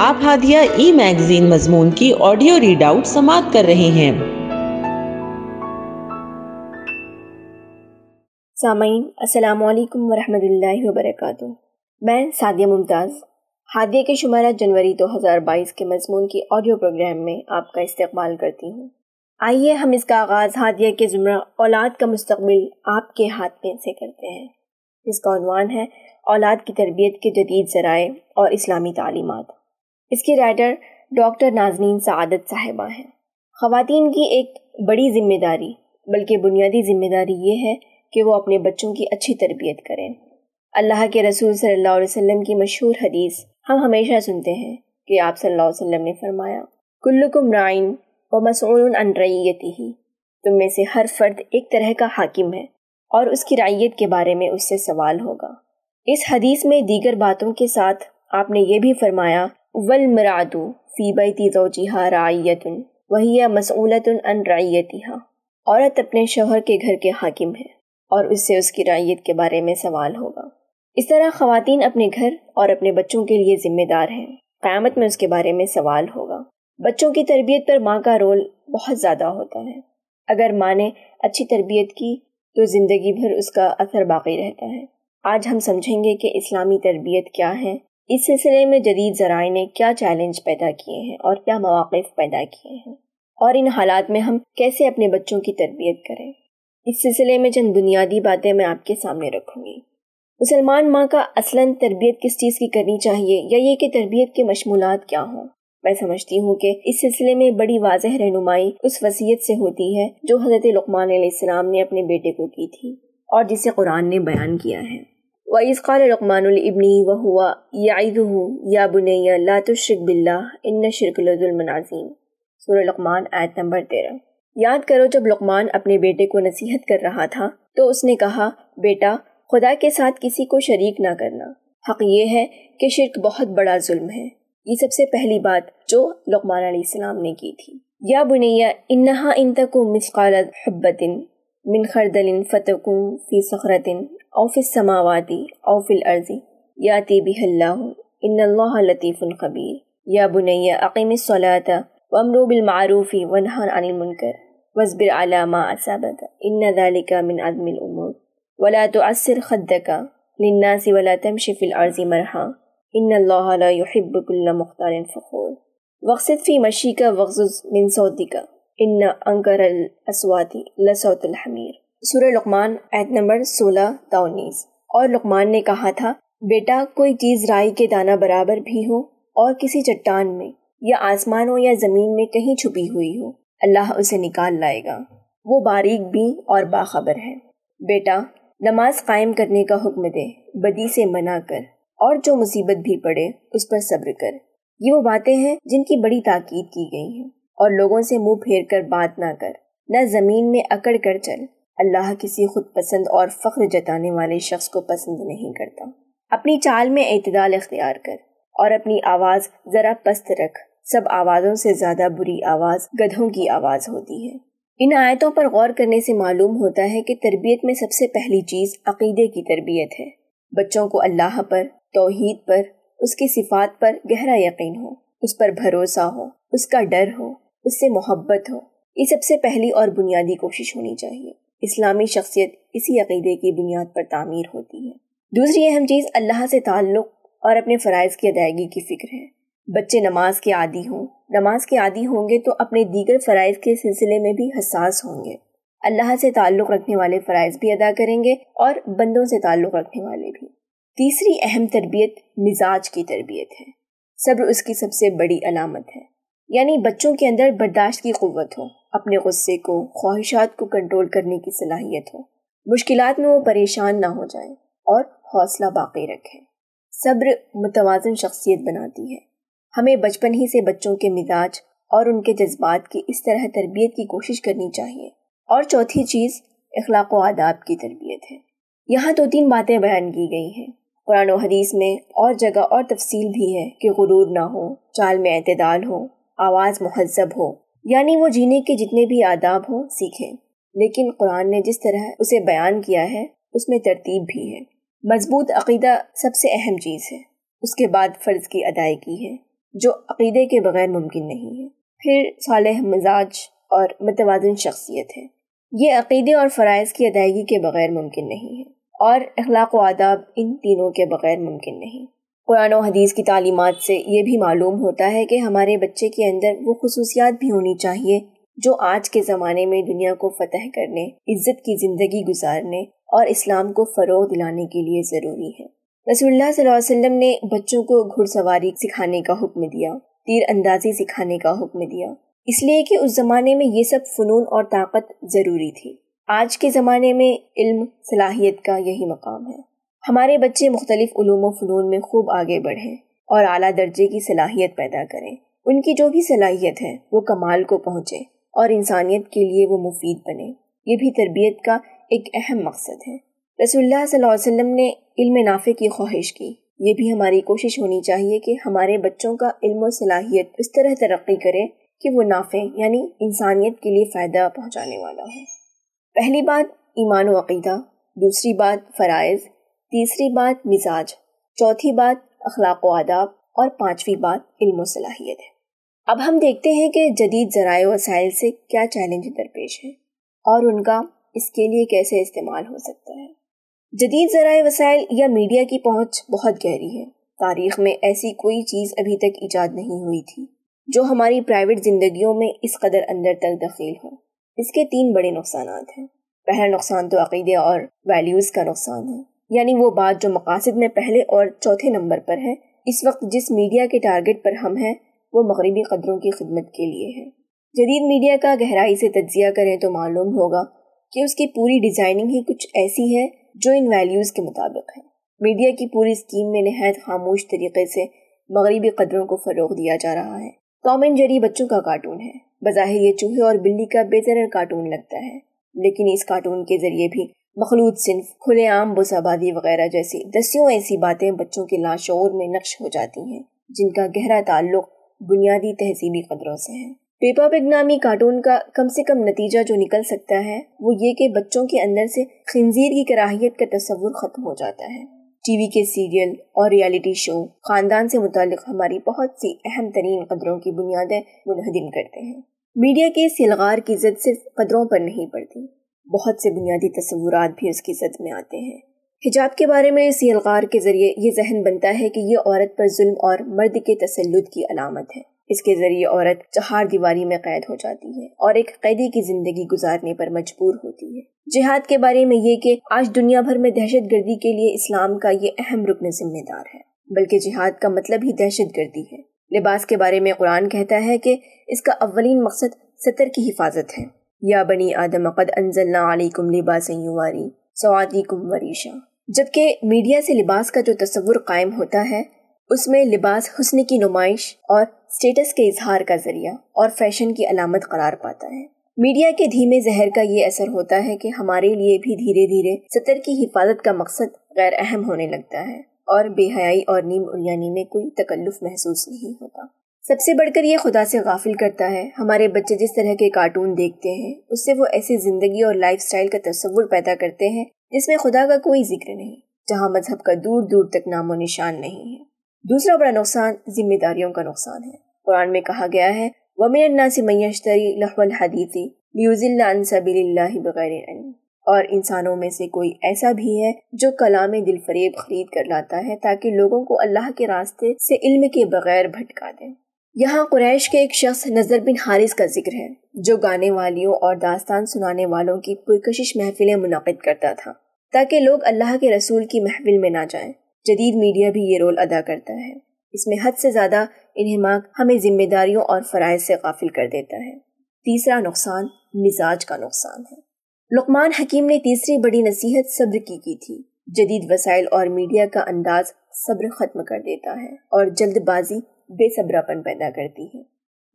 آپ ہادیہ ای میگزین مضمون کی آڈیو ریڈ آؤٹ سماعت کر رہے ہیں۔ سامعین، السلام علیکم ورحمۃ اللہ وبرکاتہ۔ میں سعدیہ ممتاز، ہادیہ کے شمارہ جنوری دو ہزار بائیس کے مضمون کی آڈیو پروگرام میں آپ کا استقبال کرتی ہوں۔ آئیے ہم اس کا آغاز ہادیہ کے زمرہ اولاد کا مستقبل آپ کے ہاتھ میں سے کرتے ہیں۔ اس کا عنوان ہے، اولاد کی تربیت کے جدید ذرائع اور اسلامی تعلیمات۔ اس کی رائٹر ڈاکٹر نازنین سعادت صاحبہ ہیں۔ خواتین کی ایک بڑی ذمہ داری، بلکہ بنیادی ذمہ داری یہ ہے کہ وہ اپنے بچوں کی اچھی تربیت کریں۔ اللہ کے رسول صلی اللہ علیہ وسلم کی مشہور حدیث ہم ہمیشہ سنتے ہیں کہ آپ صلی اللہ علیہ وسلم نے فرمایا، کلکم رائن و مسعون ان ریتی ہی تم میں سے ہر فرد ایک طرح کا حاکم ہے اور اس کی رعیت کے بارے میں اس سے سوال ہوگا۔ اس حدیث میں دیگر باتوں کے ساتھ آپ نے یہ بھی فرمایا والمراد فی بیت زوجها رعیت وہی مسئولت ان رعیتها عورت اپنے شوہر کے گھر کے حاکم ہے اور اس سے اس کی رعیت کے بارے میں سوال ہوگا۔ اس طرح خواتین اپنے گھر اور اپنے بچوں کے لیے ذمہ دار ہیں۔ قیامت میں اس کے بارے میں سوال ہوگا۔ بچوں کی تربیت پر ماں کا رول بہت زیادہ ہوتا ہے۔ اگر ماں نے اچھی تربیت کی تو زندگی بھر اس کا اثر باقی رہتا ہے۔ آج ہم سمجھیں گے کہ اسلامی تربیت کیا ہے۔ اس سلسلے میں جدید ذرائع نے کیا چیلنج پیدا کیے ہیں اور کیا مواقف پیدا کیے ہیں؟ اور ان حالات میں ہم کیسے اپنے بچوں کی تربیت کریں؟ اس سلسلے میں چند بنیادی باتیں میں آپ کے سامنے رکھوں گی۔ مسلمان ماں کا اصلاً تربیت کس چیز کی کرنی چاہیے یا یہ کہ تربیت کے مشمولات کیا ہوں؟ میں سمجھتی ہوں کہ اس سلسلے میں بڑی واضح رہنمائی اس وصیت سے ہوتی ہے جو حضرت لقمان علیہ السلام نے اپنے بیٹے کو کی تھی اور جسے قرآن نے بیان کیا ہے۔ وَإِذْ قَالَ لُقْمَانُ لِابْنِهِ وَهُوَ يَعِظُهُ يَا بُنَيَّ لَا تُشْرِكْ بِاللَّهِ إِنَّ الشِّرْكَ لَظُلْمٌ عَظِيمٌ۔ سورہ لقمان آیت نمبر 13 یاد کرو جب لقمان اپنے بیٹے کو نصیحت کر رہا تھا تو اس نے کہا، بیٹا، خدا کے ساتھ کسی کو شریک نہ کرنا۔ حق یہ ہے کہ شرک بہت بڑا ظلم ہے۔ یہ سب سے پہلی بات جو لقمان علیہ السلام نے کی تھی۔ یا بنیا انہا ان تکو مسقال حبت من خردل فتکم فی صخرت او فی السماوات او فی الارض یاتی بہ اللہ، ان اللہ لطیف خبیر۔ یا بنی اقیم الصلاة وامرو بالمعروف ونہا عن المنکر واصبر على ما اصابك ان ذلك من عظم الامور۔ ولا تعسر خدك للناس ولا تمشي في الارض مرحا، ان اللہ لا يحب كل مختار فخور۔ وقصد فی مشی کا وغزز من صوتی کا ان انکر الاسواتی لصوت الحمیر۔ سورہ لقمان ایت نمبر سولہ تا انیس۔ اور لقمان نے کہا تھا، بیٹا، کوئی چیز رائی کے دانہ برابر بھی ہو اور کسی چٹان میں یا آسمان ہو یا زمین میں کہیں چھپی ہوئی ہو، اللہ اسے نکال لائے گا۔ وہ باریک بھی اور باخبر ہے۔ بیٹا، نماز قائم کرنے کا حکم دے، بدی سے منع کر، اور جو مصیبت بھی پڑے، اس پر صبر کر۔ یہ وہ باتیں ہیں جن کی بڑی تاکید کی گئی ہیں۔ اور لوگوں سے منہ پھیر کر بات نہ کر، نہ زمین میں اکڑ کر چل۔ اللہ کسی خود پسند اور فخر جتانے والے شخص کو پسند نہیں کرتا۔ اپنی چال میں اعتدال اختیار کر اور اپنی آواز ذرا پست رکھ۔ سب آوازوں سے زیادہ بری آواز گدھوں کی آواز ہوتی ہے۔ ان آیتوں پر غور کرنے سے معلوم ہوتا ہے کہ تربیت میں سب سے پہلی چیز عقیدے کی تربیت ہے۔ بچوں کو اللہ پر، توحید پر، اس کی صفات پر گہرا یقین ہو۔ اس پر بھروسہ ہو، اس کا ڈر ہو، اس سے محبت ہو۔ یہ سب سے پہلی اور بنیادی کوشش ہونی چاہیے۔ اسلامی شخصیت اسی عقیدے کی بنیاد پر تعمیر ہوتی ہے۔ دوسری اہم چیز اللہ سے تعلق اور اپنے فرائض کی ادائیگی کی فکر ہے۔ بچے نماز کے عادی ہوں، نماز کے عادی ہوں گے تو اپنے دیگر فرائض کے سلسلے میں بھی حساس ہوں گے۔ اللہ سے تعلق رکھنے والے فرائض بھی ادا کریں گے اور بندوں سے تعلق رکھنے والے بھی۔ تیسری اہم تربیت مزاج کی تربیت ہے۔ صبر اس کی سب سے بڑی علامت ہے۔ یعنی بچوں کے اندر برداشت کی قوت ہو۔ اپنے غصے کو، خواہشات کو کنٹرول کرنے کی صلاحیت ہو۔ مشکلات میں وہ پریشان نہ ہو جائیں اور حوصلہ باقی رکھیں صبر متوازن شخصیت بناتی ہے۔ ہمیں بچپن ہی سے بچوں کے مزاج اور ان کے جذبات کی اس طرح تربیت کی کوشش کرنی چاہیے۔ اور چوتھی چیز، اخلاق و آداب کی تربیت ہے۔ یہاں دو تین باتیں بیان کی گئی ہیں۔ قرآن و حدیث میں اور جگہ اور تفصیل بھی ہے کہ غرور نہ ہو، چال میں اعتدال ہو، آواز مہذب ہو۔ یعنی وہ جینے کے جتنے بھی آداب ہوں سیکھیں۔ لیکن قرآن نے جس طرح اسے بیان کیا ہے، اس میں ترتیب بھی ہے۔ مضبوط عقیدہ سب سے اہم چیز ہے۔ اس کے بعد فرض کی ادائیگی ہے، جو عقیدے کے بغیر ممکن نہیں ہے۔ پھر صالح مزاج اور متوازن شخصیت ہے۔ یہ عقیدے اور فرائض کی ادائیگی کے بغیر ممکن نہیں ہے۔ اور اخلاق و آداب ان تینوں کے بغیر ممکن نہیں۔ قرآن و حدیث کی تعلیمات سے یہ بھی معلوم ہوتا ہے کہ ہمارے بچے کے اندر وہ خصوصیات بھی ہونی چاہیے جو آج کے زمانے میں دنیا کو فتح کرنے، عزت کی زندگی گزارنے اور اسلام کو فروغ دلانے کے لیے ضروری ہے۔ رسول اللہ صلی اللہ علیہ وسلم نے بچوں کو گھڑ سواری سکھانے کا حکم دیا، تیر اندازی سکھانے کا حکم دیا۔ اس لیے کہ اس زمانے میں یہ سب فنون اور طاقت ضروری تھی۔ آج کے زمانے میں علم، صلاحیت کا یہی مقام ہے۔ ہمارے بچے مختلف علوم و فنون میں خوب آگے بڑھیں اور اعلیٰ درجے کی صلاحیت پیدا کریں۔ ان کی جو بھی صلاحیت ہے، وہ کمال کو پہنچے اور انسانیت کے لیے وہ مفید بنے۔ یہ بھی تربیت کا ایک اہم مقصد ہے۔ رسول اللہ صلی اللہ علیہ وسلم نے علم نافع کی خواہش کی۔ یہ بھی ہماری کوشش ہونی چاہیے کہ ہمارے بچوں کا علم و صلاحیت اس طرح ترقی کرے کہ وہ نافع یعنی انسانیت کے لیے فائدہ پہنچانے والا ہو۔ پہلی بات ایمان و عقیدہ، دوسری بات فرائض تیسری بات مزاج، چوتھی بات اخلاق و آداب، اور پانچویں بات علم و صلاحیت ہے۔ اب ہم دیکھتے ہیں کہ جدید ذرائع وسائل سے کیا چیلنج درپیش ہے اور ان کا اس کے لیے کیسے استعمال ہو سکتا ہے۔ جدید ذرائع وسائل یا میڈیا کی پہنچ بہت گہری ہے۔ تاریخ میں ایسی کوئی چیز ابھی تک ایجاد نہیں ہوئی تھی جو ہماری پرائیویٹ زندگیوں میں اس قدر اندر تک دخیل ہو۔ اس کے تین بڑے نقصانات ہیں۔ پہلا نقصان تو عقیدے اور ویلیوز کا نقصان ہے۔ یعنی وہ بات جو مقاصد میں پہلے اور چوتھے نمبر پر ہے، اس وقت جس میڈیا کے ٹارگٹ پر ہم ہیں، وہ مغربی قدروں کی خدمت کے لیے ہے۔ جدید میڈیا کا گہرائی سے تجزیہ کریں تو معلوم ہوگا کہ اس کی پوری ڈیزائننگ ہی کچھ ایسی ہے جو ان ویلیوز کے مطابق ہے۔ میڈیا کی پوری اسکیم میں نہایت خاموش طریقے سے مغربی قدروں کو فروغ دیا جا رہا ہے۔ کامن جری بچوں کا کارٹون ہے۔ بظاہر یہ چوہے اور بلی کا بے ضرر کارٹون لگتا ہے، لیکن اس کارٹون کے ذریعے بھی مخلوط صنف، کھلے عام بس آبادی وغیرہ جیسی دسیوں ایسی باتیں بچوں کے لاشعور میں نقش ہو جاتی ہیں، جن کا گہرا تعلق بنیادی تہذیبی قدروں سے ہے۔ پیپا پگ نامی کارٹون کا کم سے کم نتیجہ جو نکل سکتا ہے، وہ یہ کہ بچوں کے اندر سے خنزیر کی کراہیت کا تصور ختم ہو جاتا ہے۔ ٹی وی کے سیریل اور ریالٹی شو خاندان سے متعلق ہماری بہت سی اہم ترین قدروں کی بنیادیں منہدم کرتے ہیں۔ میڈیا کے سلغار کی زد صرف قدروں پر نہیں پڑتی بہت سے بنیادی تصورات بھی اس کی زد میں آتے ہیں۔ حجاب کے بارے میں سیلغار کے ذریعے یہ ذہن بنتا ہے کہ یہ عورت پر ظلم اور مرد کے تسلط کی علامت ہے۔ اس کے ذریعے عورت چہار دیواری میں قید ہو جاتی ہے اور ایک قیدی کی زندگی گزارنے پر مجبور ہوتی ہے۔ جہاد کے بارے میں یہ کہ آج دنیا بھر میں دہشت گردی کے لیے اسلام کا یہ اہم رکن ذمہ دار ہے۔ بلکہ جہاد کا مطلب ہی دہشت گردی ہے۔ لباس کے بارے میں قرآن کہتا ہے کہ اس کا اولین مقصد سطر کی حفاظت ہے۔ یا بنی آدم قد انزلنا علیکم لباس یواری سواتیکم وریشا۔ جبکہ میڈیا سے لباس کا جو تصور قائم ہوتا ہے، اس میں لباس حسن کی نمائش اور سٹیٹس کے اظہار کا ذریعہ اور فیشن کی علامت قرار پاتا ہے۔ میڈیا کے دھیمے زہر کا یہ اثر ہوتا ہے کہ ہمارے لیے بھی دھیرے دھیرے سطر کی حفاظت کا مقصد غیر اہم ہونے لگتا ہے اور بے حیائی اور نیم اریانی میں کوئی تکلف محسوس نہیں ہوتا۔ سب سے بڑھ کر یہ خدا سے غافل کرتا ہے۔ ہمارے بچے جس طرح کے کارٹون دیکھتے ہیں، اس سے وہ ایسی زندگی اور لائف سٹائل کا تصور پیدا کرتے ہیں جس میں خدا کا کوئی ذکر نہیں، جہاں مذہب کا دور دور تک نام و نشان نہیں ہے۔ دوسرا بڑا نقصان ذمہ داریوں کا نقصان ہے۔ قرآن میں کہا گیا ہے، وَمِنَ النَّاسِ مَنْ يَشْتَرِي لَحْوَ الْحَدِيثِ لِيُزِلَّ عَنْ سَبِلِ اللَّهِ بِغَيْرِ عَلْمٍ۔ اور انسانوں میں سے کوئی ایسا بھی ہے جو کلام دل فریب خرید کر لاتا ہے تاکہ لوگوں کو اللہ کے راستے سے علم کے بغیر بھٹکا دیں یہاں قریش کے ایک شخص نظر بن حارث کا ذکر ہے، جو گانے والیوں اور داستان سنانے والوں کی پرکشش محفلیں منعقد کرتا تھا، تاکہ لوگ اللہ کے رسول کی محفل میں نہ جائیں۔ جدید میڈیا بھی یہ رول ادا کرتا ہے۔ اس میں حد سے زیادہ انہماک ہمیں ذمہ داریوں اور فرائض سے قافل کر دیتا ہے۔ تیسرا نقصان مزاج کا نقصان ہے۔ لقمان حکیم نے تیسری بڑی نصیحت صبر کی کی تھی۔ جدید وسائل اور میڈیا کا انداز صبر ختم کر دیتا ہے اور جلد بازی بے صبراپن پیدا کرتی ہے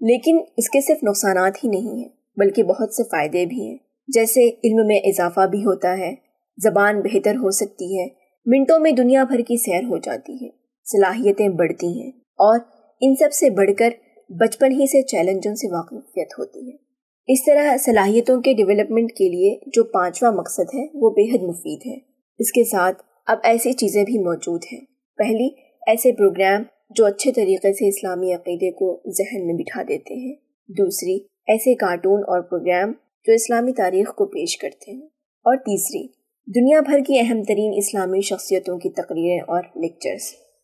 لیکن اس کے صرف نقصانات ہی نہیں ہیں، بلکہ بہت سے فائدے بھی ہیں۔ جیسے علم میں اضافہ بھی ہوتا ہے، زبان بہتر ہو سکتی ہے، منٹوں میں دنیا بھر کی سیر ہو جاتی ہے، صلاحیتیں بڑھتی ہیں، اور ان سب سے بڑھ کر بچپن ہی سے چیلنجوں سے واقفیت ہوتی ہے۔ اس طرح صلاحیتوں کے ڈیولپمنٹ کے لیے جو پانچواں مقصد ہے، وہ بے حد مفید ہے۔ اس کے ساتھ اب ایسی چیزیں بھی موجود ہیں۔ پہلی، ایسے پروگرام جو اچھے طریقے سے اسلامی عقیدے کو ذہن میں بٹھا دیتے ہیں۔ دوسری، ایسے کارٹون اور پروگرام جو اسلامی تاریخ کو پیش کرتے ہیں۔ اور تیسری، دنیا بھر کی اہم ترین اسلامی شخصیتوں کی تقریریں اور لیکچرز۔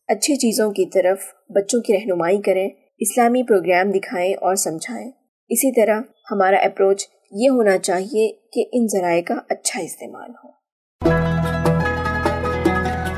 اچھی چیزوں کی طرف بچوں کی رہنمائی کریں، اسلامی پروگرام دکھائیں اور سمجھائیں۔ اسی طرح ہمارا اپروچ یہ ہونا چاہیے کہ ان ذرائع کا اچھا استعمال ہو۔